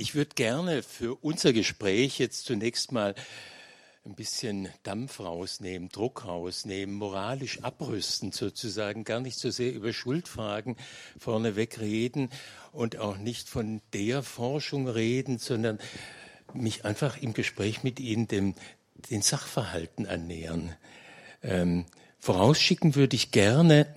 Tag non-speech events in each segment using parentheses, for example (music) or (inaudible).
Ich würde gerne für unser Gespräch jetzt zunächst mal ein bisschen Dampf rausnehmen, Druck rausnehmen, moralisch abrüsten sozusagen, gar nicht so sehr über Schuldfragen vorneweg reden und auch nicht von der Forschung reden, sondern mich einfach im Gespräch mit Ihnen dem, den Sachverhalten annähern. Ähm, vorausschicken würde ich gerne,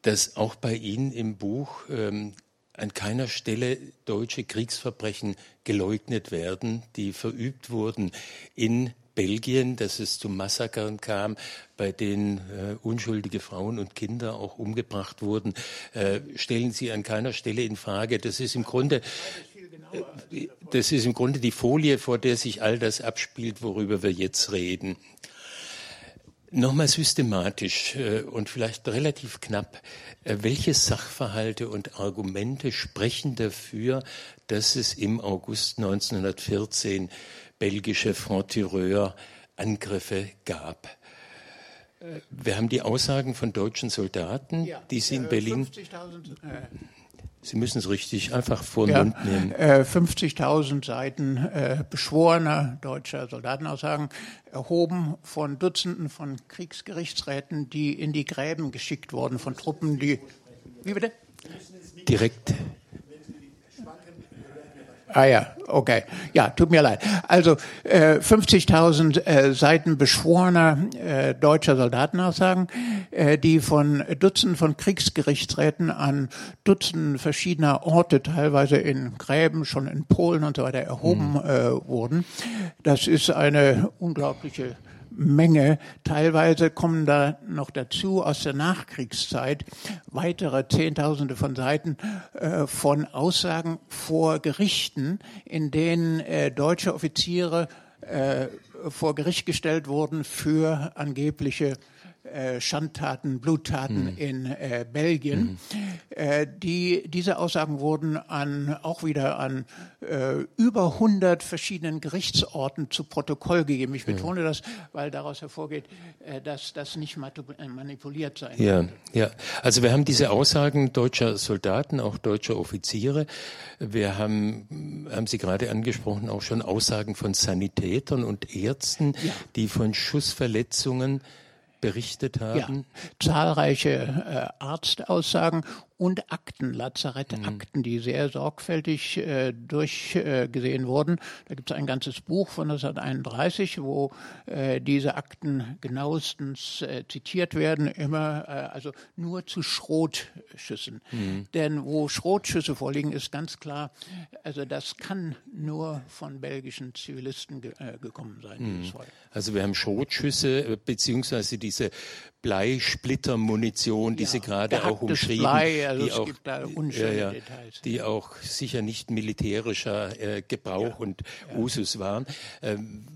dass auch bei Ihnen im Buch ähm, an keiner Stelle deutsche Kriegsverbrechen geleugnet werden, die verübt wurden in Belgien, dass es zu Massakern kam, bei denen äh, unschuldige Frauen und Kinder auch umgebracht wurden, äh, stellen Sie an keiner Stelle in Frage. Das ist im Grunde äh, das ist im Grunde die Folie, vor der sich all das abspielt, worüber wir jetzt reden. Nochmal systematisch äh, und vielleicht relativ knapp, äh, welche Sachverhalte und Argumente sprechen dafür, dass es im August 1914 belgische Franc-Tireur-Angriffe gab? Äh, wir haben die Aussagen von deutschen Soldaten, ja, die sie in Berlin. 50.000 Sie müssen es richtig einfach vor den ja, Mund nehmen. Äh, 50.000 Seiten äh, beschworener deutscher Soldatenaussagen, erhoben von Dutzenden von Kriegsgerichtsräten, die in die Gräben geschickt wurden von Truppen, die. Wie bitte? Direkt Ah ja, okay. Ja, tut mir leid. Also äh, 50.000 äh, Seiten beschworener äh, deutscher Soldatenaussagen, äh, die von Dutzenden von Kriegsgerichtsräten an Dutzenden verschiedener Orte, teilweise in Gräben, schon in Polen und so weiter, erhoben mhm. äh, wurden. Das ist eine unglaubliche Menge. Teilweise kommen da noch dazu aus der Nachkriegszeit weitere Zehntausende von Seiten äh, von Aussagen vor Gerichten, in denen äh, deutsche Offiziere äh, vor Gericht gestellt wurden für angebliche äh, Schandtaten, Bluttaten mhm. in äh, Belgien. Mhm. Die, diese Aussagen wurden an, auch wieder an äh, über 100 verschiedenen Gerichtsorten zu Protokoll gegeben. Ich betone das, weil daraus hervorgeht, dass das nicht manipuliert sein ja, kann. Ja, also wir haben diese Aussagen deutscher Soldaten, auch deutscher Offiziere. Wir haben, haben Sie gerade angesprochen, auch schon Aussagen von Sanitätern und Ärzten, ja. die von Schussverletzungen berichtet haben? Ja, zahlreiche äh, Arztaussagen und Akten, Lazarettakten, mhm. die sehr sorgfältig äh, durchgesehen äh, wurden. Da gibt es ein ganzes Buch von 1931, wo äh, diese Akten genauestens äh, zitiert werden, immer äh, also nur zu Schrotschüssen. Mhm. Denn wo Schrotschüsse vorliegen, ist ganz klar, also das kann nur von belgischen Zivilisten ge äh, gekommen sein. Mhm. Also wir haben Schrotschüsse beziehungsweise diese Bleisplittermunition, die ja, Sie gerade auch umschrieben, Blei, also die, auch, ja, ja, die auch sicher nicht militärischer äh, Gebrauch und Usus waren. Ähm,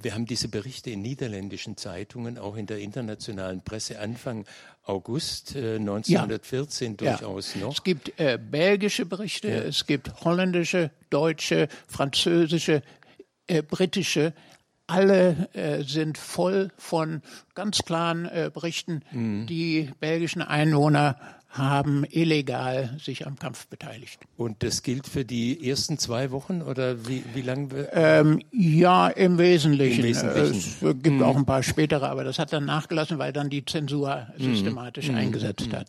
wir haben diese Berichte in niederländischen Zeitungen, auch in der internationalen Presse Anfang August äh, 1914 durchaus noch. Es gibt äh, belgische Berichte, es gibt holländische, deutsche, französische, äh, britische alle äh, sind voll von ganz klaren äh, Berichten. Mhm. Die belgischen Einwohner haben illegal sich am Kampf beteiligt. Und das gilt für die ersten zwei Wochen oder wie, wie lange? Ähm, ja, im Wesentlichen. Im Wesentlichen. Es gibt mhm. auch ein paar spätere, aber das hat dann nachgelassen, weil dann die Zensur mhm. systematisch mhm. eingesetzt mhm. hat.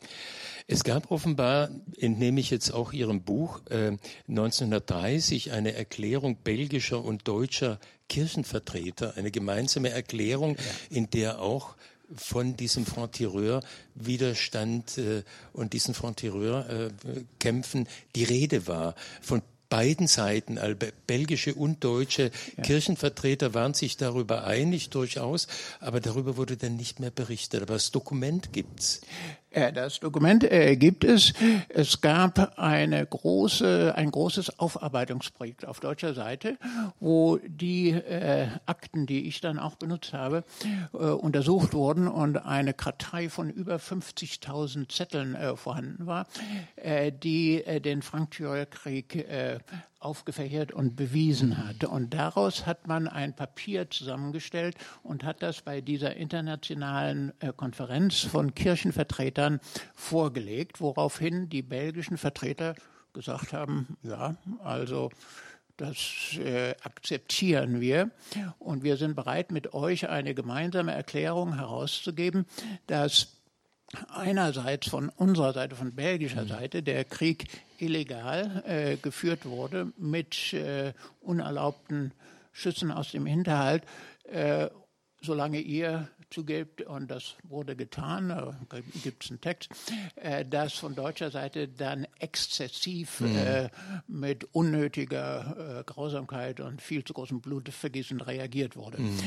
Es gab offenbar, entnehme ich jetzt auch Ihrem Buch, äh, 1930 eine Erklärung belgischer und deutscher Kirchenvertreter, eine gemeinsame Erklärung, ja. in der auch von diesem Front Tireur Widerstand äh, und diesen Front Tireur äh, Kämpfen die Rede war. Von beiden Seiten, belgische und deutsche ja. Kirchenvertreter waren sich darüber einig durchaus, aber darüber wurde dann nicht mehr berichtet. Aber das Dokument gibt's. Ja, das Dokument äh, gibt es. Es gab eine große, ein großes Aufarbeitungsprojekt auf deutscher Seite, wo die äh, Akten, die ich dann auch benutzt habe, äh, untersucht wurden und eine Kartei von über 50.000 Zetteln äh, vorhanden war, äh, die äh, den Frank-Thürol-Krieg aufgefächert und bewiesen hat. Und daraus hat man ein Papier zusammengestellt und hat das bei dieser internationalen äh, Konferenz von Kirchenvertretern vorgelegt, woraufhin die belgischen Vertreter gesagt haben, ja, also das äh, akzeptieren wir und wir sind bereit, mit euch eine gemeinsame Erklärung herauszugeben, dass einerseits von unserer Seite, von belgischer mhm. Seite, der Krieg illegal äh, geführt wurde mit äh, unerlaubten Schüssen aus dem Hinterhalt, äh, solange ihr zugibt, und das wurde getan, da gibt es einen Text, äh, dass von deutscher Seite dann exzessiv mhm. äh, mit unnötiger äh, Grausamkeit und viel zu großem Blutvergießen reagiert wurde. Mhm.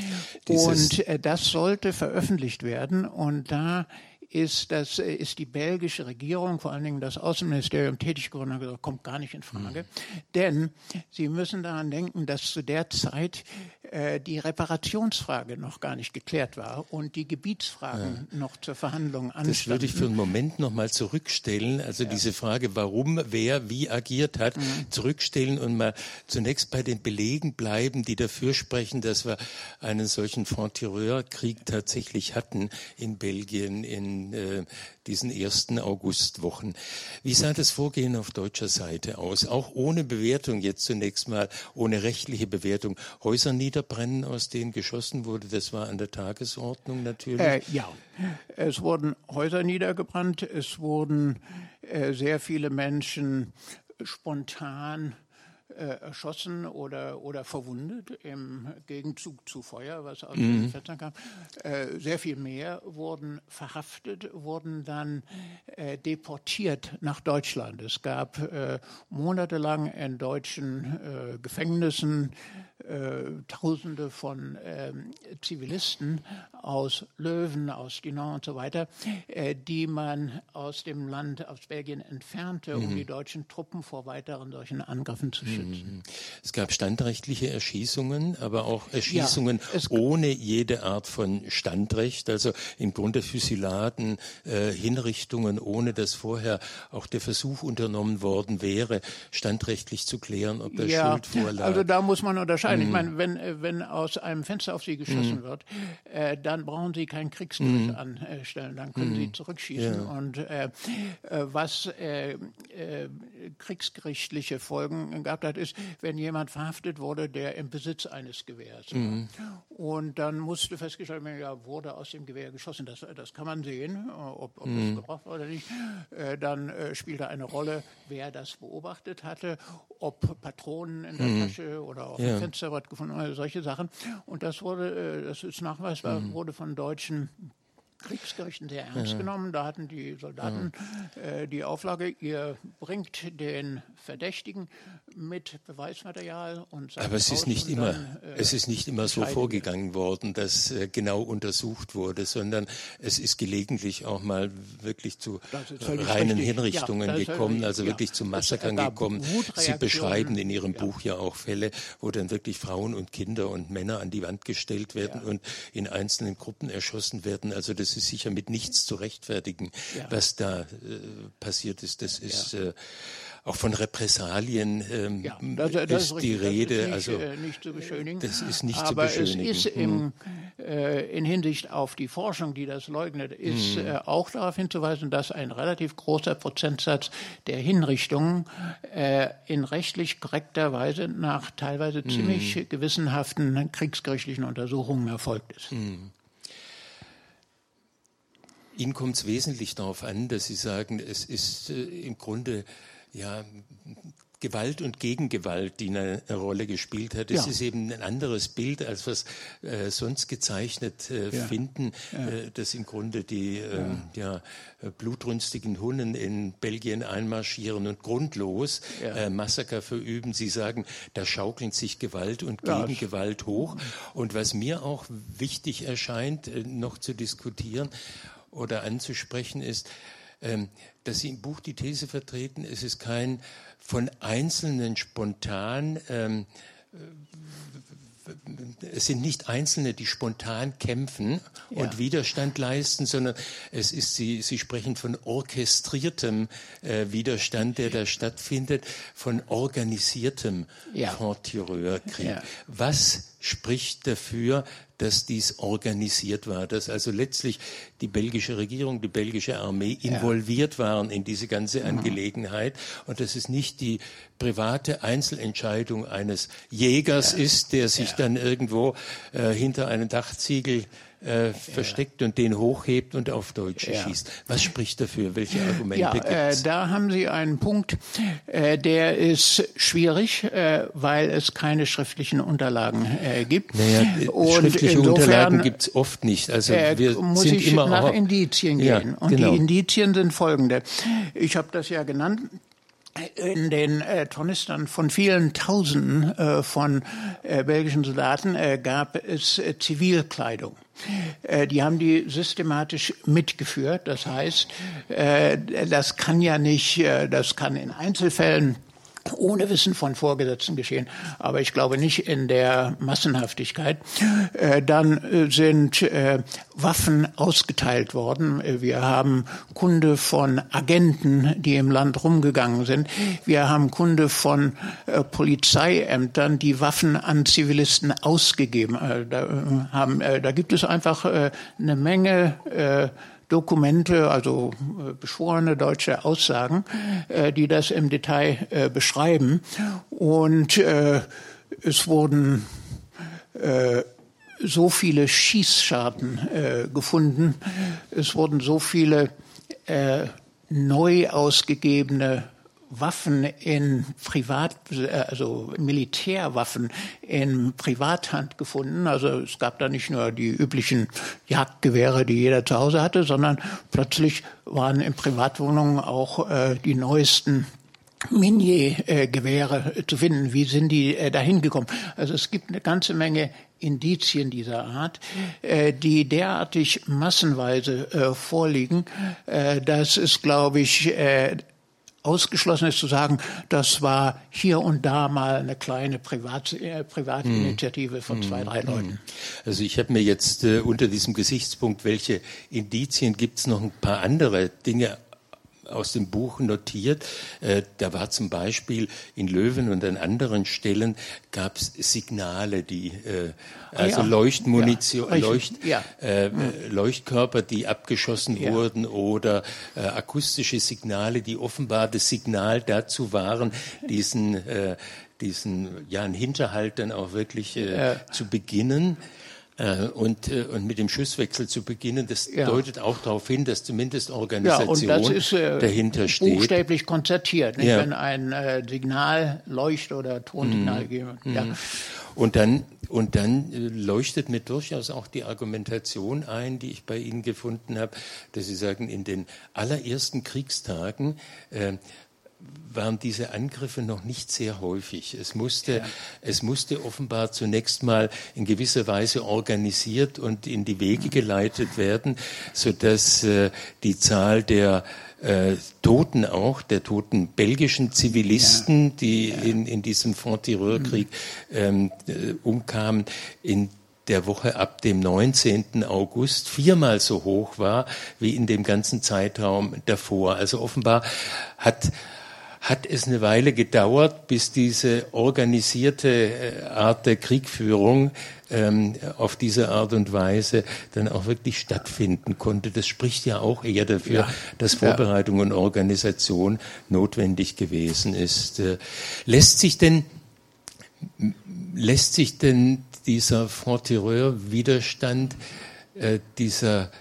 Und äh, das sollte veröffentlicht werden und da ist, das äh, ist die belgische Regierung, vor allen Dingen das Außenministerium tätig geworden und gesagt, kommt gar nicht in Frage. Mhm. Denn Sie müssen daran denken, dass zu der Zeit äh, die Reparationsfrage noch gar nicht geklärt war und die Gebietsfragen ja. noch zur Verhandlung anstanden. Das würde ich für einen Moment noch mal zurückstellen. Also ja. diese Frage, warum, wer, wie agiert hat, mhm. zurückstellen und mal zunächst bei den Belegen bleiben, die dafür sprechen, dass wir einen solchen Franc-Tireur-Krieg tatsächlich hatten in Belgien, in äh, diesen ersten Augustwochen. Wie sah das Vorgehen auf deutscher Seite aus? Auch ohne Bewertung jetzt zunächst mal, ohne rechtliche Bewertung. Häuser niederbrennen, aus denen geschossen wurde, das war an der Tagesordnung natürlich. Äh, ja, es wurden Häuser niedergebrannt, es wurden äh, sehr viele Menschen spontan erschossen oder, oder verwundet im Gegenzug zu Feuer, was aus mhm. den Fenstern kam. Äh, sehr viel mehr wurden verhaftet, wurden dann äh, deportiert nach Deutschland. Es gab äh, monatelang in deutschen äh, Gefängnissen äh, Tausende von ähm, Zivilisten aus Löwen, aus Dinan und so weiter, äh, die man aus dem Land, aus Belgien entfernte, mhm. um die deutschen Truppen vor weiteren solchen Angriffen zu schützen. Mhm. Es gab standrechtliche Erschießungen, aber auch Erschießungen ja, ohne jede Art von Standrecht, also im Grunde Fusiladen, äh, Hinrichtungen, ohne dass vorher auch der Versuch unternommen worden wäre, standrechtlich zu klären, ob da ja, Schuld vorlag. Also da muss man unterscheiden Mhm. Ich meine, wenn, äh, wenn aus einem Fenster auf Sie geschossen mhm. wird, äh, dann brauchen Sie kein Kriegsgericht mhm. anstellen, dann können Sie mhm. zurückschießen. Ja. Und äh, äh, was äh, äh, kriegsgerichtliche Folgen gehabt hat, ist, wenn jemand verhaftet wurde, der im Besitz eines Gewehrs war. Mhm. Und dann musste festgestellt werden, ja, wurde aus dem Gewehr geschossen. Das, das kann man sehen, ob, ob das gebraucht war oder nicht. dann spielte eine Rolle, wer das beobachtet hatte, ob Patronen in der Tasche oder auf dem Fenster Fenster gefunden, also solche Sachen. Und das wurde, äh, das ist nachweisbar, mhm. wurde von deutschen Kriegsgerichten sehr ernst ja. genommen. Da hatten die Soldaten ja. äh, die Auflage, ihr bringt den Verdächtigen mit Beweismaterial und Aber es ist nicht immer, dann, äh, es ist nicht immer so vorgegangen worden, dass äh, genau untersucht wurde, sondern es ist gelegentlich auch mal wirklich zu reinen richtig. Hinrichtungen ja, gekommen, also wirklich zu Massakern gekommen. Sie beschreiben in Ihrem Buch ja auch Fälle, wo dann wirklich Frauen und Kinder und Männer an die Wand gestellt werden und in einzelnen Gruppen erschossen werden. Also das ist sicher mit nichts zu rechtfertigen, was da äh, passiert ist. Das ist äh, auch von Repressalien ähm, ja, das, das ist, ist die Rede. Das ist nicht, also nicht zu beschönigen. Das ist nicht aber zu beschönigen. es ist im, hm. äh, in Hinsicht auf die Forschung, die das leugnet, ist hm. äh, auch darauf hinzuweisen, dass ein relativ großer Prozentsatz der Hinrichtungen äh, in rechtlich korrekter Weise nach teilweise hm. ziemlich gewissenhaften kriegsgerichtlichen Untersuchungen erfolgt ist. Ihnen kommt es wesentlich darauf an, dass Sie sagen, es ist äh, im Grunde ja Gewalt und Gegengewalt, die eine, Rolle gespielt hat. Es ja. ist eben ein anderes Bild, als was äh, sonst gezeichnet äh, ja. finden, ja. Äh, dass im Grunde die ähm, ja. blutrünstigen Hunnen in Belgien einmarschieren und grundlos äh, Massaker verüben. Sie sagen, da schaukeln sich Gewalt und Gegengewalt hoch. Und was mir auch wichtig erscheint, äh, noch zu diskutieren oder anzusprechen, ist, ähm, dass Sie im Buch die These vertreten, es ist kein von Einzelnen spontan, ähm, äh, es sind nicht Einzelne, die spontan kämpfen und ja. Widerstand leisten, sondern es ist, Sie, Sie sprechen von orchestriertem äh, Widerstand, der da stattfindet, von organisiertem ja. Front-Tireur-Krieg. Ja. Was spricht dafür, dass dies organisiert war, dass also letztlich die belgische Regierung, die belgische Armee involviert waren in diese ganze mhm. Angelegenheit und dass es nicht die private Einzelentscheidung eines Jägers ja. ist, der sich ja. dann irgendwo äh, hinter einem Dachziegel äh, versteckt ja. und den hochhebt und auf Deutsche ja. schießt. Was spricht dafür? Welche Argumente ja, gibt es? Äh, da haben Sie einen Punkt, äh, der ist schwierig, äh, weil es keine schriftlichen Unterlagen äh, gibt. Naja, und schriftliche Unterlagen gibt es oft nicht. Also äh, wir muss sind ich immer nach Indizien gehen. und genau. die Indizien sind folgende. Ich habe das ja genannt in den äh, Tornistern von vielen Tausenden äh, von äh, belgischen Soldaten äh, gab es äh, Zivilkleidung. Äh, die haben die systematisch mitgeführt. Das heißt, das kann ja nicht, das kann in Einzelfällen ohne Wissen von Vorgesetzten geschehen, aber ich glaube nicht in der Massenhaftigkeit. Äh, dann äh, sind äh, Waffen ausgeteilt worden. Wir haben Kunde von Agenten, die im Land rumgegangen sind. Wir haben Kunde von Polizeiämtern, die Waffen an Zivilisten ausgegeben haben. Da gibt es einfach eine Menge Dokumente, also äh, beschworene deutsche Aussagen, äh, die das im Detail äh, beschreiben. Und es wurden so viele Schießscharten gefunden, es wurden so viele neu ausgegebene Waffen in Privat, also Militärwaffen in Privathand gefunden. Also es gab da nicht nur die üblichen Jagdgewehre, die jeder zu Hause hatte, sondern plötzlich waren in Privatwohnungen auch äh, die neuesten Minier-Gewehre zu finden. Wie sind die äh, dahin gekommen? Also es gibt eine ganze Menge Indizien dieser Art, äh, die derartig massenweise äh, vorliegen, äh, dass es, glaube ich, äh, ausgeschlossen ist zu sagen, das war hier und da mal eine kleine Privat, äh, Privatinitiative hm. von zwei, drei hm. Leuten. Also ich habe mir jetzt äh, unter diesem Gesichtspunkt, welche Indizien gibt es noch ein paar andere Dinge aus dem Buch notiert. Äh, da war zum Beispiel in Löwen und an anderen Stellen gab es Signale, die äh, ah also ja. Leuchtmunition, ja. Leucht, ja. Äh, Leuchtkörper, die abgeschossen wurden oder akustische Signale, die offenbar das Signal dazu waren, diesen diesen ja einen Hinterhalt dann auch wirklich zu beginnen. Äh, und, äh, und mit dem Schusswechsel zu beginnen, das ja. deutet auch darauf hin, dass zumindest Organisation ja, und das ist, äh, dahinter steht. Buchstäblich konzertiert, nicht? Ja. wenn ein äh, Signal, Leucht- oder Tonsignal mhm. gebe. Ja. Mhm. Und dann, und dann äh, leuchtet mir durchaus auch die Argumentation ein, die ich bei Ihnen gefunden habe, dass Sie sagen, in den allerersten Kriegstagen äh, waren diese Angriffe noch nicht sehr häufig. Es musste, ja. es musste offenbar zunächst mal in gewisser Weise organisiert und in die Wege geleitet werden, so dass äh, die Zahl der äh, Toten auch, der toten belgischen Zivilisten, ja. die ja. In, in diesem Front-Tireur-Krieg mhm. ähm, äh, umkamen, in der Woche ab dem 19. August viermal so hoch war wie in dem ganzen Zeitraum davor. Also offenbar hat hat es eine Weile gedauert, bis diese organisierte äh, Art der Kriegführung ähm, auf diese Art und Weise dann auch wirklich stattfinden konnte. Das spricht ja auch eher dafür, ja. dass Vorbereitung und Organisation notwendig gewesen ist. Äh, lässt sich denn lässt sich denn dieser Front-Terreur-Widerstand, äh, dieser,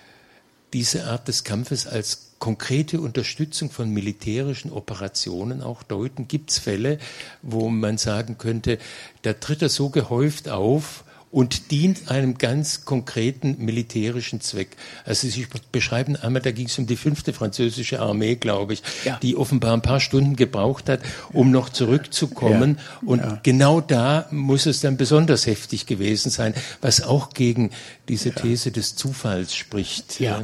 diese Art des Kampfes als konkrete Unterstützung von militärischen Operationen auch deuten? Gibt es Fälle, wo man sagen könnte, da tritt er so gehäuft auf, und dient einem ganz konkreten militärischen Zweck. Also Sie beschreiben einmal, da ging es um die fünfte französische Armee, glaube ich, ja. die offenbar ein paar Stunden gebraucht hat, um noch zurückzukommen. Ja. Und ja. genau da muss es dann besonders heftig gewesen sein, was auch gegen diese These des Zufalls spricht. Ja,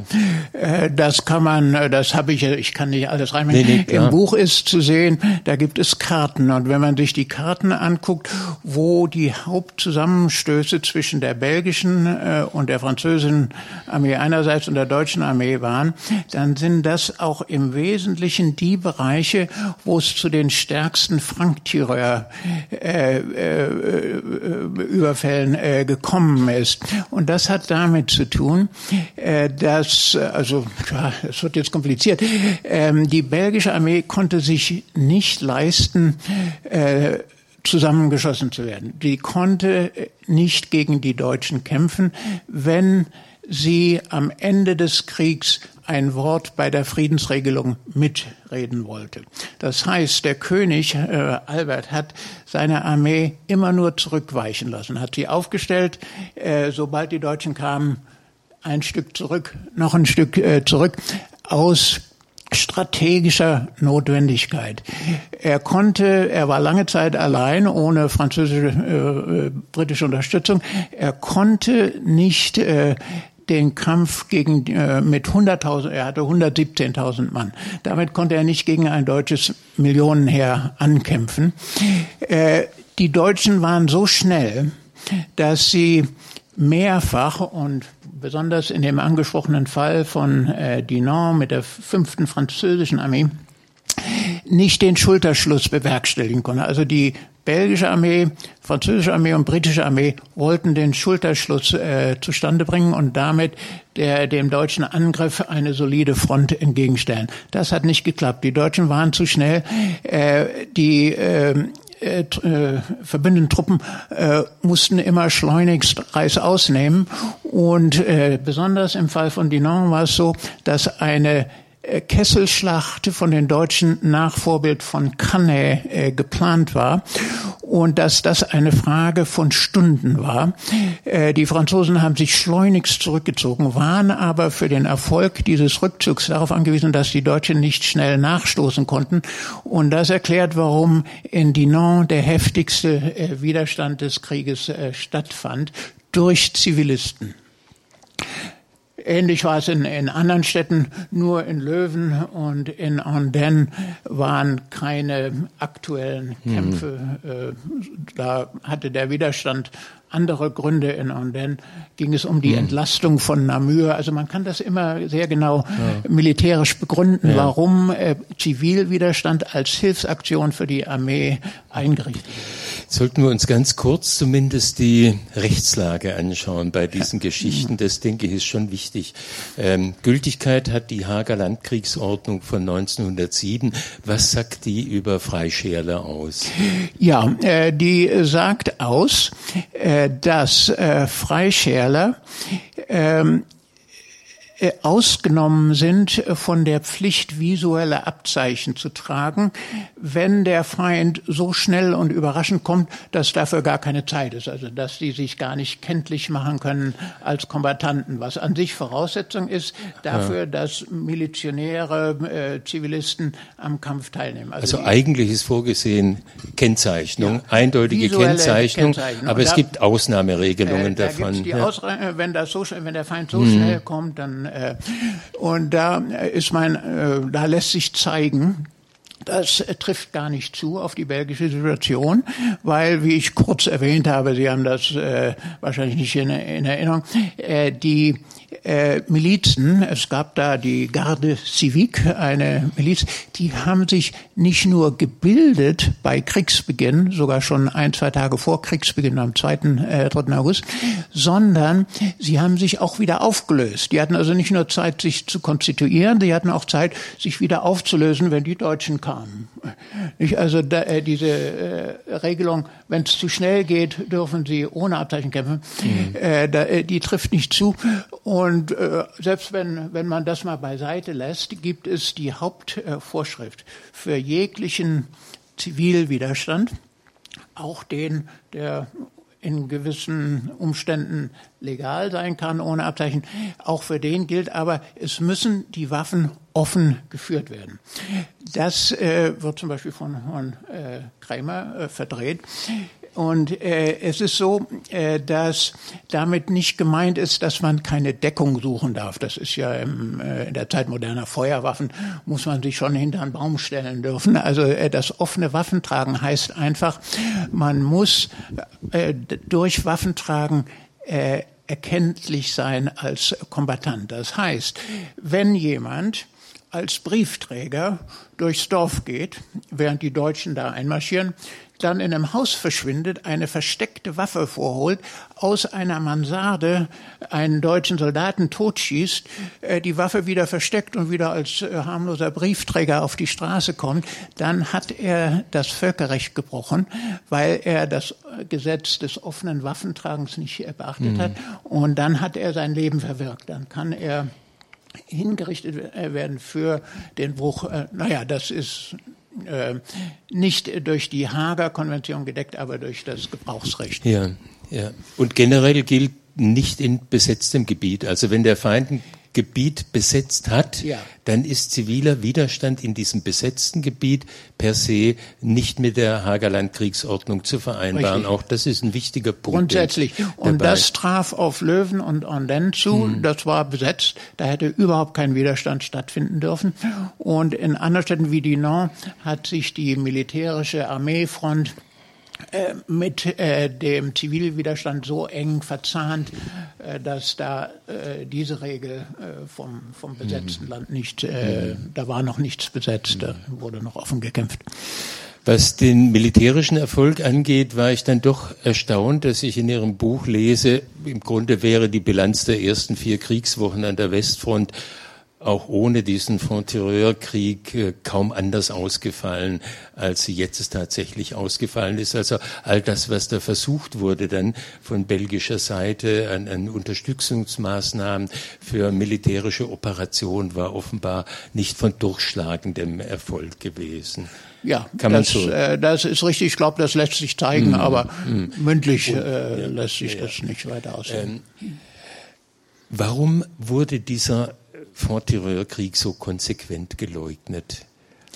äh, das kann man, äh, das habe ich, ich kann nicht alles reinmachen. Nee, nee, Im Buch ist zu sehen, da gibt es Karten und wenn man sich die Karten anguckt, wo die Hauptzusammenstöße zwischen der belgischen äh, und der französischen Armee einerseits und der deutschen Armee waren, dann sind das auch im Wesentlichen die Bereiche, wo es zu den stärksten Franktyreur äh, Überfällen gekommen ist. Und das hat damit zu tun, äh, dass, also, ja, es wird jetzt kompliziert, ähm, die belgische Armee konnte sich nicht leisten, äh, zusammengeschossen zu werden. Die konnte nicht gegen die Deutschen kämpfen, wenn sie am Ende des Kriegs ein Wort bei der Friedensregelung mitreden wollte. Das heißt, der König äh, Albert hat seine Armee immer nur zurückweichen lassen, hat sie aufgestellt, äh, sobald die Deutschen kamen, ein Stück zurück, noch ein Stück äh, zurück, aus strategischer Notwendigkeit. Er konnte, er war lange Zeit allein, ohne französische, äh, äh britische Unterstützung. Er konnte nicht äh, den Kampf gegen äh, mit 100.000, er hatte 117.000 Mann. Damit konnte er nicht gegen ein deutsches Millionenheer ankämpfen. Äh, die Deutschen waren so schnell, dass sie mehrfach und besonders in dem angesprochenen Fall von äh, Dinant mit der fünften französischen Armee nicht den Schulterschluss bewerkstelligen konnte. Also die belgische Armee, französische Armee und britische Armee wollten den Schulterschluss äh, zustande bringen und damit der, dem deutschen Angriff eine solide Front entgegenstellen. Das hat nicht geklappt. Die Deutschen waren zu schnell. Äh, die äh, äh, äh, verbündeten Truppen äh, mussten immer schleunigst Reis ausnehmen. Und äh, besonders im Fall von Dinant war es so, dass eine Kesselschlacht von den Deutschen nach Vorbild von Cannae äh, geplant war und dass das eine Frage von Stunden war. Äh, die Franzosen haben sich schleunigst zurückgezogen, waren aber für den Erfolg dieses Rückzugs darauf angewiesen, dass die Deutschen nicht schnell nachstoßen konnten. Und das erklärt, warum in Dinant der heftigste äh, Widerstand des Krieges äh, stattfand durch Zivilisten. Ähnlich war es in, in anderen Städten, nur in Löwen und in Andenne waren keine aktuellen hm. Kämpfe. Mhm. Da hatte der Widerstand andere Gründe in Andenne. Ging es um die mhm. Entlastung von Namur. Also man kann das immer sehr genau ja. militärisch begründen, ja. warum äh, Zivilwiderstand als Hilfsaktion für die Armee eingerichtet wird. Sollten wir uns ganz kurz zumindest die Rechtslage anschauen bei diesen Geschichten. Das, denke ich, ist schon wichtig. Ähm, Gültigkeit hat die Hager Landkriegsordnung von 1907. Was sagt die über Freischärler aus? Ja, äh, die sagt aus, äh, dass äh, Freischärler ähm, äh, ausgenommen sind von der Pflicht, visuelle Abzeichen zu tragen, wenn der Feind so schnell und überraschend kommt, dass dafür gar keine Zeit ist. Also dass sie sich gar nicht kenntlich machen können als Kombattanten, was an sich Voraussetzung ist dafür, ja. dass Milizionäre, äh, Zivilisten am Kampf teilnehmen. Also, also eigentlich ist vorgesehen Kennzeichnung, ja, eindeutige Kennzeichnung, Kennzeichnung, aber es da, gibt Ausnahmeregelungen äh, da davon. Ja. wenn, das so, wenn der Feind so hm. schnell kommt, dann äh, und da ist mein, äh, da lässt sich zeigen, das trifft gar nicht zu auf die belgische Situation, weil, wie ich kurz erwähnt habe, Sie haben das äh, wahrscheinlich nicht in, in Erinnerung, äh, die äh, Milizen, es gab da die Garde Civique, eine Miliz, die haben sich nicht nur gebildet bei Kriegsbeginn, sogar schon ein, zwei Tage vor Kriegsbeginn am 2., äh, 3. August, sondern sie haben sich auch wieder aufgelöst. Die hatten also nicht nur Zeit, sich zu konstituieren, sie hatten auch Zeit, sich wieder aufzulösen, wenn die Deutschen kamen. Nicht? Also da, äh, diese äh, Regelung, wenn es zu schnell geht, dürfen sie ohne Abzeichen kämpfen, mhm. äh, da, äh, die trifft nicht zu. Und äh, selbst wenn, wenn man das mal beiseite lässt, gibt es die Hauptvorschrift für jeglichen Zivilwiderstand, auch den, der in gewissen Umständen legal sein kann, ohne Abzeichen. Auch für den gilt aber, es müssen die Waffen offen geführt werden. Das äh, wird zum Beispiel von Herrn äh, Kramer äh, verdreht. Und äh, es ist so, äh, dass damit nicht gemeint ist, dass man keine Deckung suchen darf. Das ist ja im, äh, in der Zeit moderner Feuerwaffen, muss man sich schon hinter einen Baum stellen dürfen. Also äh, das offene Waffentragen heißt einfach, man muss äh, durch Waffentragen äh, erkenntlich sein als Kombatant. Das heißt, wenn jemand als Briefträger durchs Dorf geht, während die Deutschen da einmarschieren, dann in einem Haus verschwindet, eine versteckte Waffe vorholt, aus einer Mansarde einen deutschen Soldaten totschießt, äh, die Waffe wieder versteckt und wieder als äh, harmloser Briefträger auf die Straße kommt, dann hat er das Völkerrecht gebrochen, weil er das Gesetz des offenen Waffentragens nicht beachtet mhm. hat. Und dann hat er sein Leben verwirkt. Dann kann er hingerichtet äh, werden für den Bruch. Naja, das ist äh, nicht durch die Hager Konvention gedeckt, aber durch das Gebrauchsrecht. Ja, ja. Und generell gilt nicht in besetztem Gebiet. Also wenn der Feind ein Gebiet besetzt hat, ja. dann ist ziviler Widerstand in diesem besetzten Gebiet per se nicht mit der Hagerland-Kriegsordnung zu vereinbaren. Richtig. Auch das ist ein wichtiger Punkt. Grundsätzlich. Und das traf auf Löwen und Anden zu. Hm. Das war besetzt. Da hätte überhaupt kein Widerstand stattfinden dürfen. Und in anderen Städten wie Dinan hat sich die militärische Armeefront mit äh, dem Zivilwiderstand so eng verzahnt, äh, dass da äh, diese Regel äh, vom, vom besetzten mhm. Land nicht, äh, mhm. da war noch nichts besetzt, da wurde noch offen gekämpft. Was den militärischen Erfolg angeht, war ich dann doch erstaunt, dass ich in Ihrem Buch lese, im Grunde wäre die Bilanz der ersten vier Kriegswochen an der Westfront auch ohne diesen Franc-Tireur-Krieg äh, kaum anders ausgefallen, als sie jetzt tatsächlich ausgefallen ist. Also all das, was da versucht wurde, dann von belgischer Seite an, an Unterstützungsmaßnahmen für militärische Operationen, war offenbar nicht von durchschlagendem Erfolg gewesen. Ja, Kann man das, so. äh, das ist richtig. Ich glaube, das lässt sich zeigen, mm, aber mm. mündlich äh, ja, lässt sich ja. das nicht weiter aussehen. Ähm, warum wurde dieser Franc-Tireur-Krieg so konsequent geleugnet?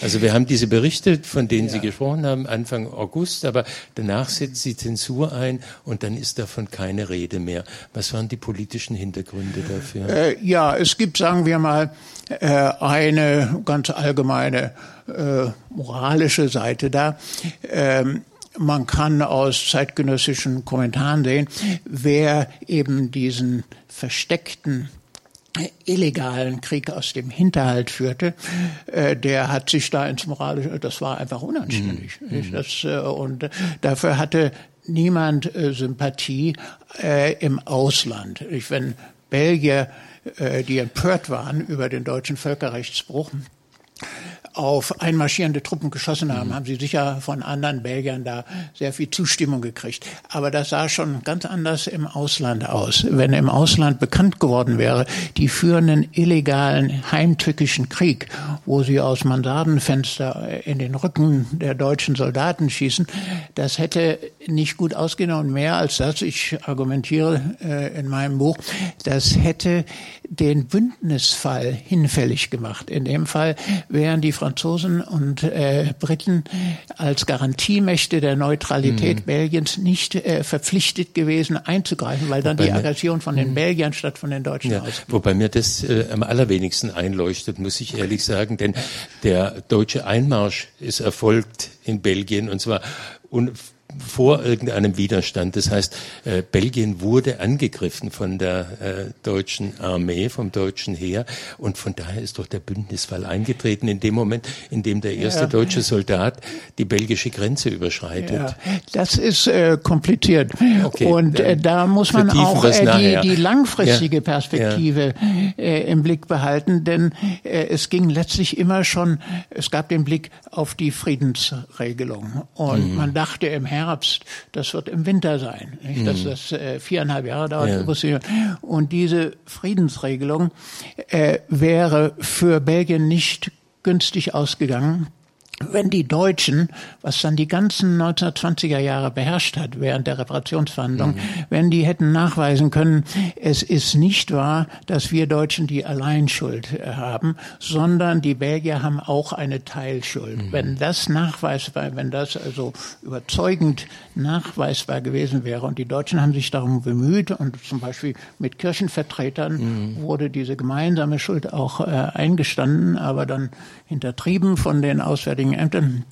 Also wir haben diese Berichte, von denen ja. Sie gesprochen haben, Anfang August, aber danach setzt die Zensur ein und dann ist davon keine Rede mehr. Was waren die politischen Hintergründe dafür? Äh, ja, es gibt, sagen wir mal, äh, eine ganz allgemeine äh, moralische Seite da. Ähm, man kann aus zeitgenössischen Kommentaren sehen, wer eben diesen versteckten illegalen Krieg aus dem Hinterhalt führte, äh, der hat sich da ins moralische, das war einfach unanständig. Mhm. Das, äh, und dafür hatte niemand äh, Sympathie äh, im Ausland. Ich, wenn Belgier, äh, die empört waren über den deutschen Völkerrechtsbruch, auf einmarschierende Truppen geschossen haben, mhm. haben sie sicher von anderen Belgiern da sehr viel Zustimmung gekriegt. Aber das sah schon ganz anders im Ausland aus. Wenn im Ausland bekannt geworden wäre, die führen einen illegalen heimtückischen Krieg, wo sie aus Mansardenfenster in den Rücken der deutschen Soldaten schießen, das hätte nicht gut und mehr als das, ich argumentiere äh, in meinem Buch, das hätte den Bündnisfall hinfällig gemacht. In dem Fall wären die Franzosen und äh, Briten als Garantiemächte der Neutralität mhm. Belgiens nicht äh, verpflichtet gewesen einzugreifen, weil dann wobei die Aggression von den mhm. Belgiern statt von den Deutschen ja, ausgeht. Wobei mir das äh, am allerwenigsten einleuchtet, muss ich ehrlich sagen, denn der deutsche Einmarsch ist erfolgt in Belgien und zwar vor irgendeinem Widerstand. Das heißt, äh, Belgien wurde angegriffen von der äh, deutschen Armee, vom deutschen Heer und von daher ist doch der Bündnisfall eingetreten in dem Moment, in dem der erste ja. deutsche Soldat die belgische Grenze überschreitet. Ja, das ist äh, kompliziert okay, und äh, da muss man auch äh, die, die, langfristige ja. Perspektive äh, im Blick behalten, denn äh, es ging letztlich immer schon, es gab den Blick auf die Friedensregelung und mhm. man dachte im Herbst Herbst, das wird im Winter sein. Nicht? Mhm. Dass das äh, viereinhalb Jahre dauert. Ja. Und diese Friedensregelung äh, wäre für Belgien nicht günstig ausgegangen wenn die Deutschen, was dann die ganzen 1920er Jahre beherrscht hat während der Reparationsverhandlungen, mhm. wenn die hätten nachweisen können, es ist nicht wahr, dass wir Deutschen die Alleinschuld äh, haben, sondern die Belgier haben auch eine Teilschuld. Mhm. Wenn das nachweisbar, wenn das also überzeugend nachweisbar gewesen wäre und die Deutschen haben sich darum bemüht und zum Beispiel mit Kirchenvertretern mhm. wurde diese gemeinsame Schuld auch äh, eingestanden, aber dann hintertrieben von den Auswärtigen Sporting. And um,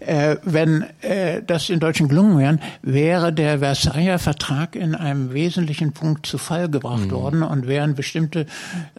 äh, wenn äh, das den Deutschen gelungen wäre, wäre der Versailler Vertrag in einem wesentlichen Punkt zu Fall gebracht mhm. worden und wären bestimmte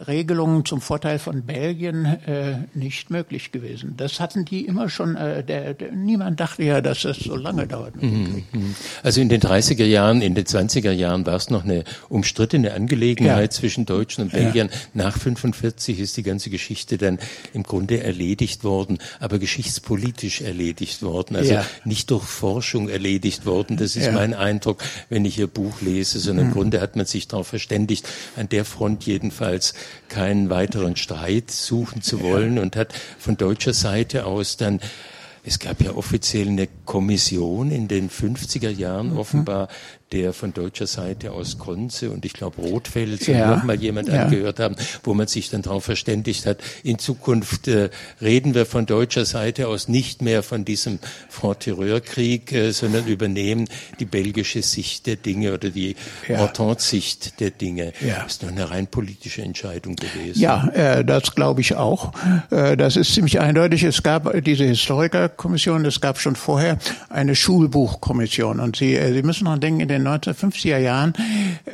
Regelungen zum Vorteil von Belgien äh, nicht möglich gewesen. Das hatten die immer schon, äh, der, der, niemand dachte ja, dass das so lange dauert. Mhm. mhm. Also in den 30er Jahren, in den 20er Jahren war es noch eine umstrittene Angelegenheit ja. zwischen Deutschen und Belgiern. Ja. Nach 45 ist die ganze Geschichte dann im Grunde erledigt worden, aber geschichtspolitisch erledigt worden, also ja. nicht durch Forschung erledigt worden. Das ist ja. mein Eindruck, wenn ich Ihr Buch lese, sondern mhm. im Grunde hat man sich darauf verständigt, an der Front jedenfalls keinen weiteren Streit suchen zu wollen ja. und hat von deutscher Seite aus dann es gab ja offiziell eine Kommission in den 50er Jahren mhm. offenbar, der von deutscher Seite aus Konze und ich glaube Rotfeld ja. noch mal jemand ja. angehört haben, wo man sich dann darauf verständigt hat, in Zukunft äh, reden wir von deutscher Seite aus nicht mehr von diesem Franc-Tireur-Krieg, äh, sondern übernehmen die belgische Sicht der Dinge oder die ja. Entente-Sicht der Dinge. Ja. Das ist nur eine rein politische Entscheidung gewesen. Ja, äh, das glaube ich auch. Äh, das ist ziemlich eindeutig. Es gab diese Historikerkommission, es gab schon vorher eine Schulbuchkommission und Sie, äh, Sie müssen noch denken, in den den 1950er Jahren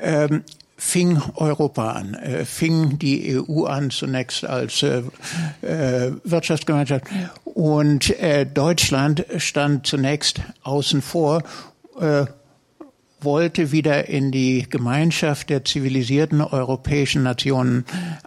ähm, fing Europa an, äh, fing die EU an zunächst als äh, äh, Wirtschaftsgemeinschaft und äh, Deutschland stand zunächst außen vor, äh, wollte wieder in die Gemeinschaft der zivilisierten europäischen Nationen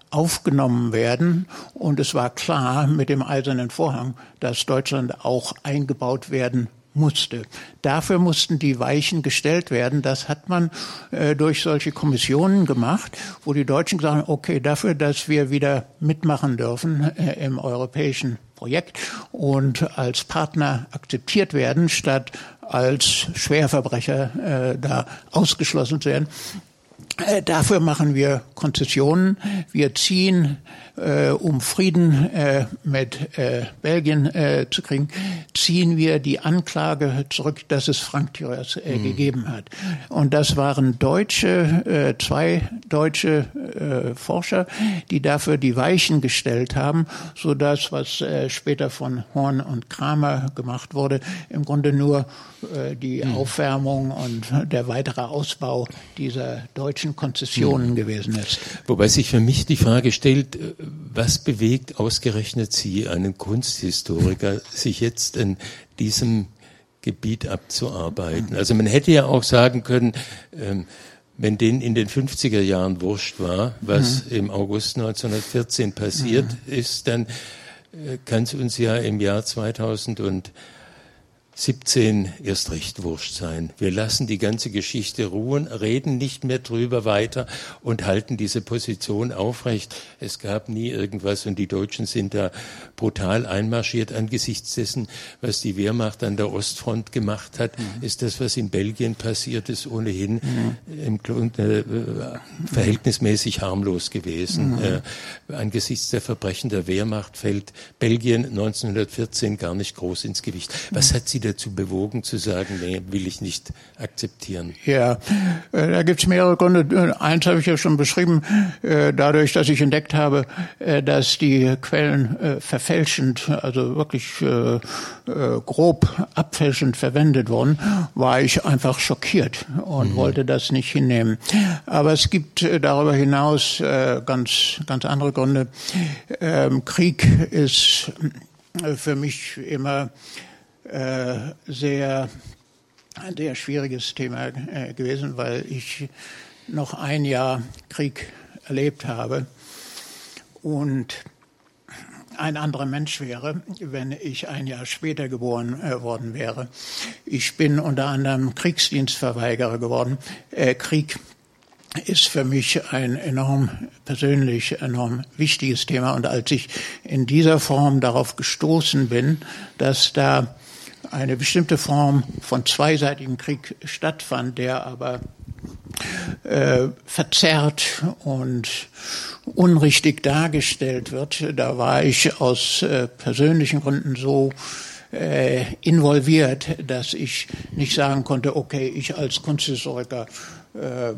aufgenommen werden. Und es war klar mit dem Eisernen Vorhang, dass Deutschland auch eingebaut werden musste. Dafür mussten die Weichen gestellt werden. Das hat man äh, durch solche Kommissionen gemacht, wo die Deutschen sagen, okay, dafür, dass wir wieder mitmachen dürfen äh, im europäischen Projekt und als Partner akzeptiert werden, statt als Schwerverbrecher äh, da ausgeschlossen zu werden. Äh, dafür machen wir Konzessionen. Wir ziehen äh, um Frieden äh, mit äh, Belgien äh, zu kriegen, ziehen wir die Anklage zurück, dass es Franktürers äh, mhm. gegeben hat. Und das waren deutsche, äh, zwei deutsche äh, Forscher, die dafür die Weichen gestellt haben, so dass was äh, später von Horn und Kramer gemacht wurde, im Grunde nur äh, die mhm. Aufwärmung und der weitere Ausbau dieser deutschen Konzessionen mhm. gewesen ist. Wobei sich für mich die Frage stellt, äh, was bewegt ausgerechnet Sie, einen Kunsthistoriker, sich jetzt in diesem Gebiet abzuarbeiten? Also man hätte ja auch sagen können, ähm, wenn denen in den 50er Jahren wurscht war, was mhm. im August 1914 passiert mhm. ist, dann äh, kann es uns ja im Jahr 2000 und 17 erst recht wurscht sein. Wir lassen die ganze Geschichte ruhen, reden nicht mehr drüber weiter und halten diese Position aufrecht. Es gab nie irgendwas und die Deutschen sind da brutal einmarschiert angesichts dessen, was die Wehrmacht an der Ostfront gemacht hat, mhm. ist das, was in Belgien passiert ist, ohnehin mhm. im Grunde äh, verhältnismäßig harmlos gewesen. Mhm. Äh, angesichts der Verbrechen der Wehrmacht fällt Belgien 1914 gar nicht groß ins Gewicht. Was hat sie dazu bewogen zu sagen, nee, will ich nicht akzeptieren? Ja, äh, da gibt es mehrere Gründe. Eins habe ich ja schon beschrieben, äh, dadurch, dass ich entdeckt habe, äh, dass die Quellen verfälschend, also wirklich grob abfälschend verwendet wurden, war ich einfach schockiert und mhm. wollte das nicht hinnehmen. Aber es gibt darüber hinaus ganz, ganz andere Gründe. Ähm, Krieg ist für mich immer sehr, ein sehr schwieriges Thema äh, gewesen, weil ich noch ein Jahr Krieg erlebt habe und ein anderer Mensch wäre, wenn ich ein Jahr später geboren äh, worden wäre. Ich bin unter anderem Kriegsdienstverweigerer geworden. Äh, Krieg ist für mich ein enorm persönlich enorm wichtiges Thema. Und als ich in dieser Form darauf gestoßen bin, dass da eine bestimmte Form von zweiseitigem Krieg stattfand, der aber äh, verzerrt und unrichtig dargestellt wird, da war ich aus äh, persönlichen Gründen so äh, involviert, dass ich nicht sagen konnte, okay, ich als Kunsthistoriker äh, äh,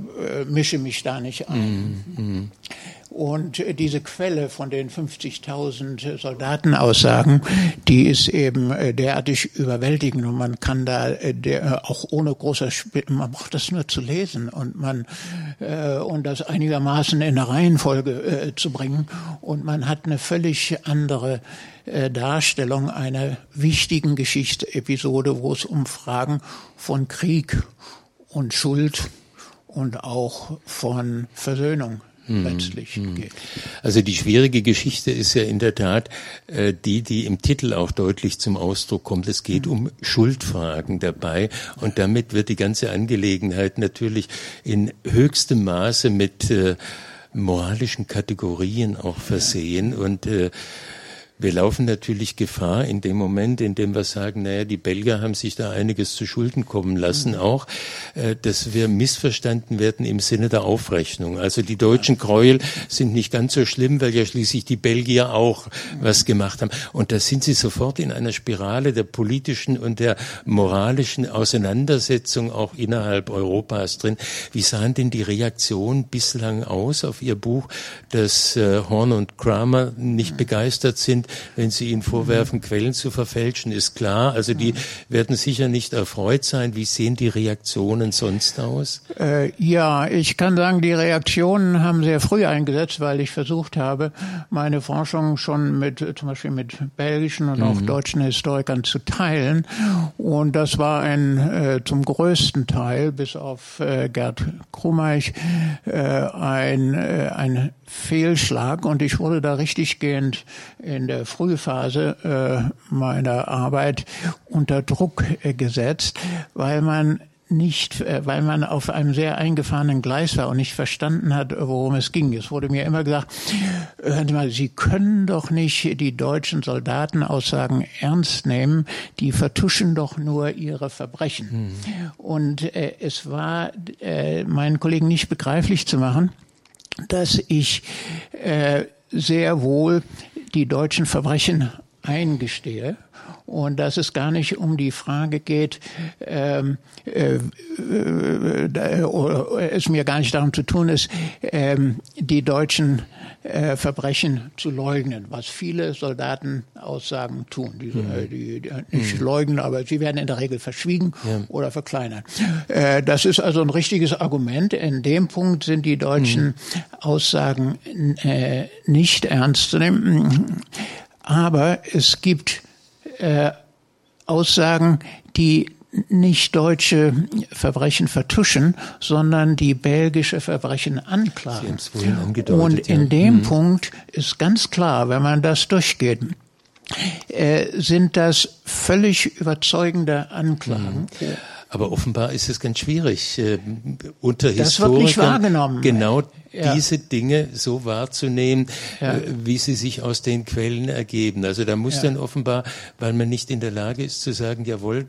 mische mich da nicht ein. Mm, mm. Und diese Quelle von den 50.000 Soldatenaussagen, die ist eben äh, derartig überwältigend. Und man kann da äh, auch ohne großer, man braucht das nur zu lesen und man äh, und das einigermaßen in eine Reihenfolge äh, zu bringen. Und man hat eine völlig andere äh, Darstellung einer wichtigen Geschichtsepisode, wo es um Fragen von Krieg und Schuld und auch von Versöhnung letztlich hm. geht. Also die schwierige Geschichte ist ja in der Tat äh, die, die im Titel auch deutlich zum Ausdruck kommt. Es geht hm. um Schuldfragen dabei und damit wird die ganze Angelegenheit natürlich in höchstem Maße mit äh, moralischen Kategorien auch versehen und äh, wir laufen natürlich Gefahr in dem Moment, in dem wir sagen, naja, die Belgier haben sich da einiges zu Schulden kommen lassen, mhm. auch, äh, dass wir missverstanden werden im Sinne der Aufrechnung. Also die deutschen Gräuel sind nicht ganz so schlimm, weil ja schließlich die Belgier auch was gemacht haben. Und da sind sie sofort in einer Spirale der politischen und der moralischen Auseinandersetzung auch innerhalb Europas drin. Wie sahen denn die Reaktionen bislang aus auf Ihr Buch, dass äh, Horn und Kramer nicht begeistert sind? Wenn Sie ihnen vorwerfen, Quellen zu verfälschen, ist klar. Also die werden sicher nicht erfreut sein. Wie sehen die Reaktionen sonst aus? Äh, ja, ich kann sagen, die Reaktionen haben sehr früh eingesetzt, weil ich versucht habe, meine Forschung schon mit, zum Beispiel mit belgischen und mhm. auch deutschen Historikern zu teilen. Und das war ein äh, zum größten Teil, bis auf äh, Gerd Krummeich, äh, ein, äh, ein Fehlschlag. Und ich wurde da richtig gehend in der Frühphase äh, meiner Arbeit unter Druck äh, gesetzt, weil man nicht, äh, weil man auf einem sehr eingefahrenen Gleis war und nicht verstanden hat, worum es ging. Es wurde mir immer gesagt, hören Sie mal, Sie können doch nicht die deutschen Soldatenaussagen ernst nehmen, die vertuschen doch nur ihre Verbrechen. Hm. Und äh, es war äh, meinen Kollegen nicht begreiflich zu machen, dass ich äh, sehr wohl die deutschen Verbrechen eingestehe und dass es gar nicht um die Frage geht, ähm, äh, äh, äh, es mir gar nicht darum zu tun ist, ähm, die deutschen äh, Verbrechen zu leugnen, was viele Soldatenaussagen tun. Die, mhm. die, die nicht mhm. leugnen, aber sie werden in der Regel verschwiegen ja. oder verkleinert. Äh, das ist also ein richtiges Argument. In dem Punkt sind die deutschen mhm. Aussagen äh, nicht ernst zu nehmen. Aber es gibt äh, Aussagen, die nicht deutsche Verbrechen vertuschen, sondern die belgische Verbrechen anklagen. Und in ja. dem mhm. Punkt ist ganz klar, wenn man das durchgeht, äh, sind das völlig überzeugende Anklagen. Mhm. Aber offenbar ist es ganz schwierig, äh, unter das Historikern genau ja. diese Dinge so wahrzunehmen, ja. äh, wie sie sich aus den Quellen ergeben. Also da muss ja. dann offenbar, weil man nicht in der Lage ist zu sagen, jawohl,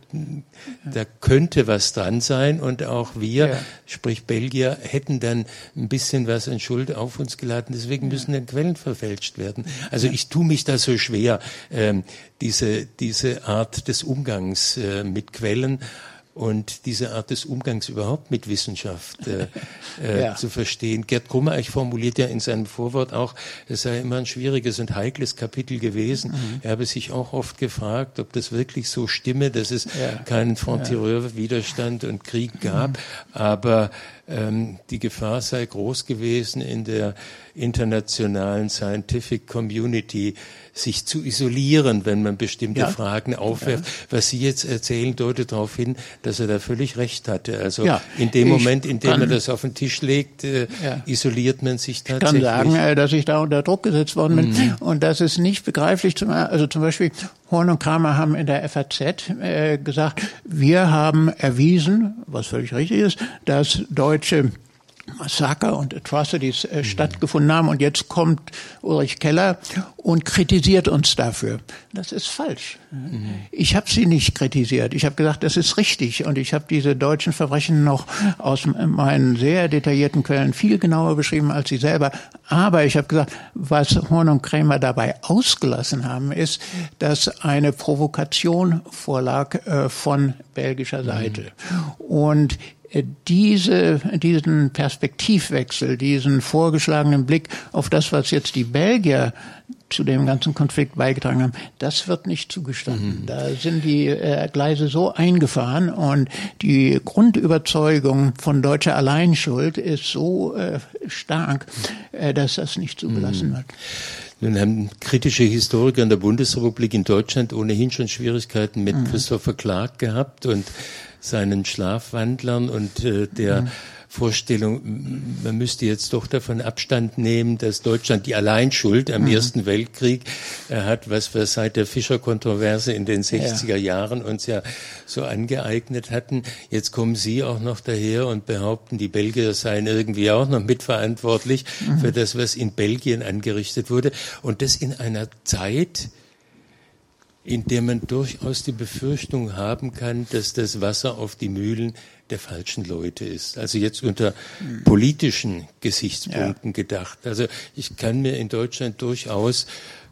da könnte was dran sein und auch wir, sprich Belgier, hätten dann ein bisschen was an Schuld auf uns geladen. Deswegen müssen dann Quellen verfälscht werden. Also ich tue mich da so schwer, ähm, diese, diese Art des Umgangs äh, mit Quellen und diese Art des Umgangs überhaupt mit Wissenschaft äh, (laughs) äh, ja. zu verstehen. Gerd Krummereich formuliert ja in seinem Vorwort auch, es sei immer ein schwieriges und heikles Kapitel gewesen. Mhm. Er habe sich auch oft gefragt, ob das wirklich so stimme, dass es ja. keinen Front-Tireur-Widerstand und Krieg gab. Mhm. Aber ähm, die Gefahr sei groß gewesen in der internationalen Scientific Community, sich zu isolieren, wenn man bestimmte ja. Fragen aufwirft. Ja. Was Sie jetzt erzählen, deutet darauf hin, dass er da völlig recht hatte. Also ja, in dem Moment, in dem er das auf den Tisch legt, äh, isoliert man sich tatsächlich. Ich kann sagen, äh, dass ich da unter Druck gesetzt worden bin mhm. und das ist nicht begreiflich. Zum, also zum Beispiel Horn und Kramer haben in der FAZ äh, gesagt, wir haben erwiesen, was völlig richtig ist, dass deutsche Massaker und Atrocities äh, stattgefunden haben. Und jetzt kommt Ulrich Keller und kritisiert uns dafür. Das ist falsch. Mhm. Ich habe sie nicht kritisiert. Ich habe gesagt, das ist richtig. Und ich habe diese deutschen Verbrechen noch aus meinen sehr detaillierten Quellen viel genauer beschrieben als sie selber. Aber ich habe gesagt, was Horn und Krämer dabei ausgelassen haben, ist, dass eine Provokation vorlag äh, von belgischer Seite. Mhm. Und diese, diesen Perspektivwechsel, diesen vorgeschlagenen Blick auf das, was jetzt die Belgier zu dem ganzen Konflikt beigetragen haben, das wird nicht zugestanden. Mhm. Da sind die äh, Gleise so eingefahren und die Grundüberzeugung von deutscher Alleinschuld ist so äh, stark, äh, dass das nicht zugelassen mhm. wird. Nun haben kritische Historiker in der Bundesrepublik in Deutschland ohnehin schon Schwierigkeiten mit mhm. Christopher Clark gehabt und seinen Schlafwandlern und äh, der mhm. Vorstellung, man müsste jetzt doch davon Abstand nehmen, dass Deutschland die Alleinschuld am mhm. Ersten Weltkrieg äh, hat, was wir seit der Fischer-Kontroverse in den 60er ja. Jahren uns ja so angeeignet hatten. Jetzt kommen Sie auch noch daher und behaupten, die Belgier seien irgendwie auch noch mitverantwortlich mhm. für das, was in Belgien angerichtet wurde. Und das in einer Zeit, in der man durchaus die Befürchtung haben kann, dass das Wasser auf die Mühlen der falschen Leute ist. Also jetzt unter politischen Gesichtspunkten ja. gedacht. Also ich kann mir in Deutschland durchaus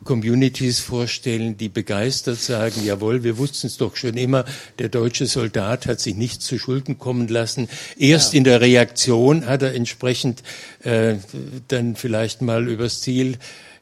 Communities vorstellen, die begeistert sagen, jawohl, wir wussten es doch schon immer, der deutsche Soldat hat sich nicht zu Schulden kommen lassen. Erst ja. in der Reaktion hat er entsprechend äh, dann vielleicht mal übers Ziel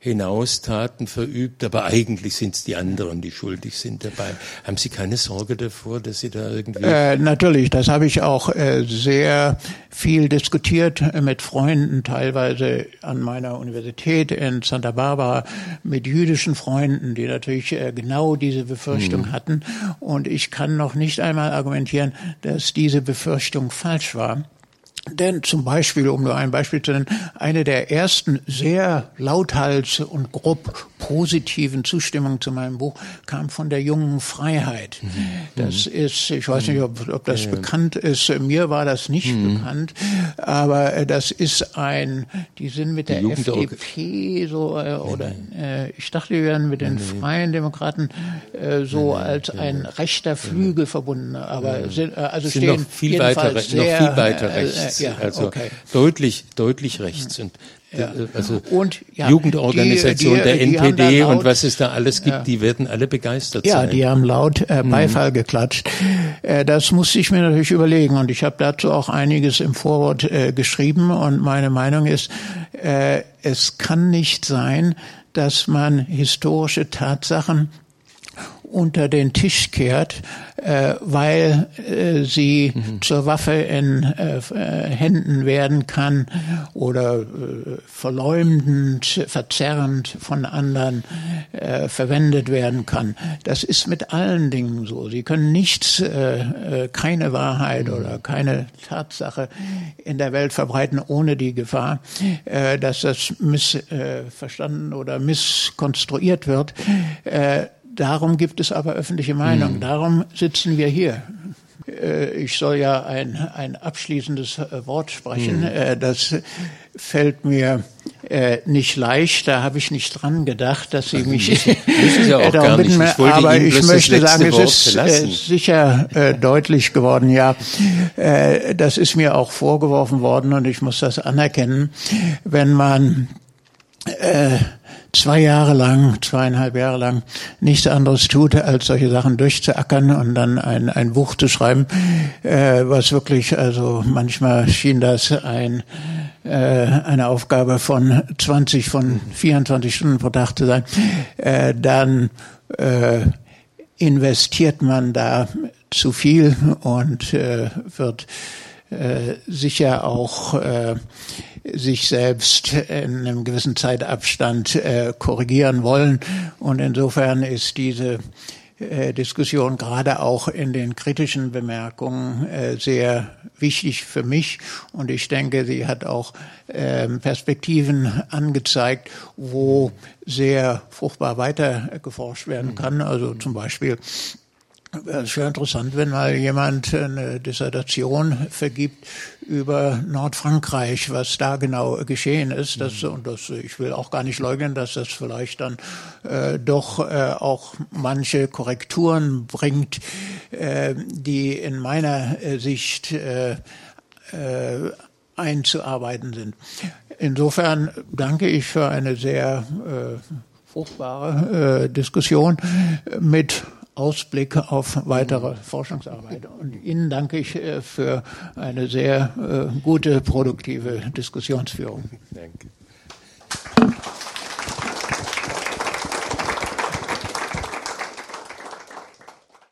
hinaus Taten verübt, aber eigentlich sind es die anderen, die schuldig sind dabei. Haben Sie keine Sorge davor, dass Sie da irgendwie... Äh, natürlich, das habe ich auch äh, sehr viel diskutiert mit Freunden, teilweise an meiner Universität in Santa Barbara, mit jüdischen Freunden, die natürlich äh, genau diese Befürchtung mhm. hatten. Und ich kann noch nicht einmal argumentieren, dass diese Befürchtung falsch war. Denn zum Beispiel, um nur ein Beispiel zu nennen, eine der ersten sehr lauthals und grob positiven Zustimmungen zu meinem Buch kam von der jungen Freiheit. Mhm. Das mhm. ist, ich weiß nicht, ob, ob das ja. bekannt ist. Mir war das nicht mhm. bekannt, aber äh, das ist ein, die sind mit der FDP so, äh, oder äh, ich dachte, wir wären mit den Freien Demokraten äh, so als ein rechter Flügel verbunden, aber sind, äh, also sind stehen noch viel weiter, noch viel weiter äh, rechts ja, also okay. deutlich, deutlich rechts. Und ja. Äh, also und, ja, Jugendorganisation die, die, der NPD laut, und was es da alles gibt, die werden alle begeistert ja, sein. Ja, die haben laut äh, mhm. Beifall mhm. geklatscht. Äh, das musste ich mir natürlich überlegen und ich habe dazu auch einiges im Vorwort äh, geschrieben und meine Meinung ist, äh, es kann nicht sein, dass man historische Tatsachen unter den Tisch kehrt, äh, weil äh, sie mhm. zur Waffe in äh, äh, Händen werden kann oder äh, verleumdend, verzerrend von anderen äh, verwendet werden kann. Das ist mit allen Dingen so. Sie können nichts, keine Wahrheit mhm. oder keine Tatsache in der Welt verbreiten ohne die Gefahr, dass das missverstanden oder misskonstruiert wird. Äh, Darum gibt es aber öffentliche Meinung. Mhm. Darum sitzen wir hier. Äh, ich soll ja ein, ein abschließendes äh, Wort sprechen. Mhm. Das fällt mir nicht leicht. Da habe ich nicht dran gedacht, dass Sie mich müssen (laughs) ja auch gar nicht. Ich aber ich möchte sagen, es ist verlassen. sicher (laughs) deutlich geworden. Ja, das ist mir auch vorgeworfen worden und ich muss das anerkennen, wenn man zwei Jahre lang, zweieinhalb Jahre lang nichts anderes tut, als solche Sachen durchzuackern und dann ein, ein Buch zu schreiben, äh, was wirklich, also manchmal schien das ein äh, eine Aufgabe von 20, von 24 Stunden pro Tag zu sein, äh, dann äh, investiert man da zu viel und äh, wird äh, sicher auch äh, sich selbst in einem gewissen Zeitabstand äh, korrigieren wollen. Und insofern ist diese äh, Diskussion gerade auch in den kritischen Bemerkungen äh, sehr wichtig für mich. Und ich denke, sie hat auch ähm, Perspektiven angezeigt, wo sehr fruchtbar weiter geforscht werden kann. Also zum Beispiel Es ja interessant, wenn mal jemand eine Dissertation vergibt über Nordfrankreich, was da genau geschehen ist. Das, und das, ich will auch gar nicht leugnen, dass das vielleicht dann äh, doch äh, auch manche Korrekturen bringt, äh, die in meiner äh, Sicht äh, äh, einzuarbeiten sind. Insofern danke ich für eine sehr äh, fruchtbare äh, Diskussion mit Ausblicke auf weitere Forschungsarbeit. Und Ihnen danke ich äh, für eine sehr äh, gute, produktive Diskussionsführung. Danke.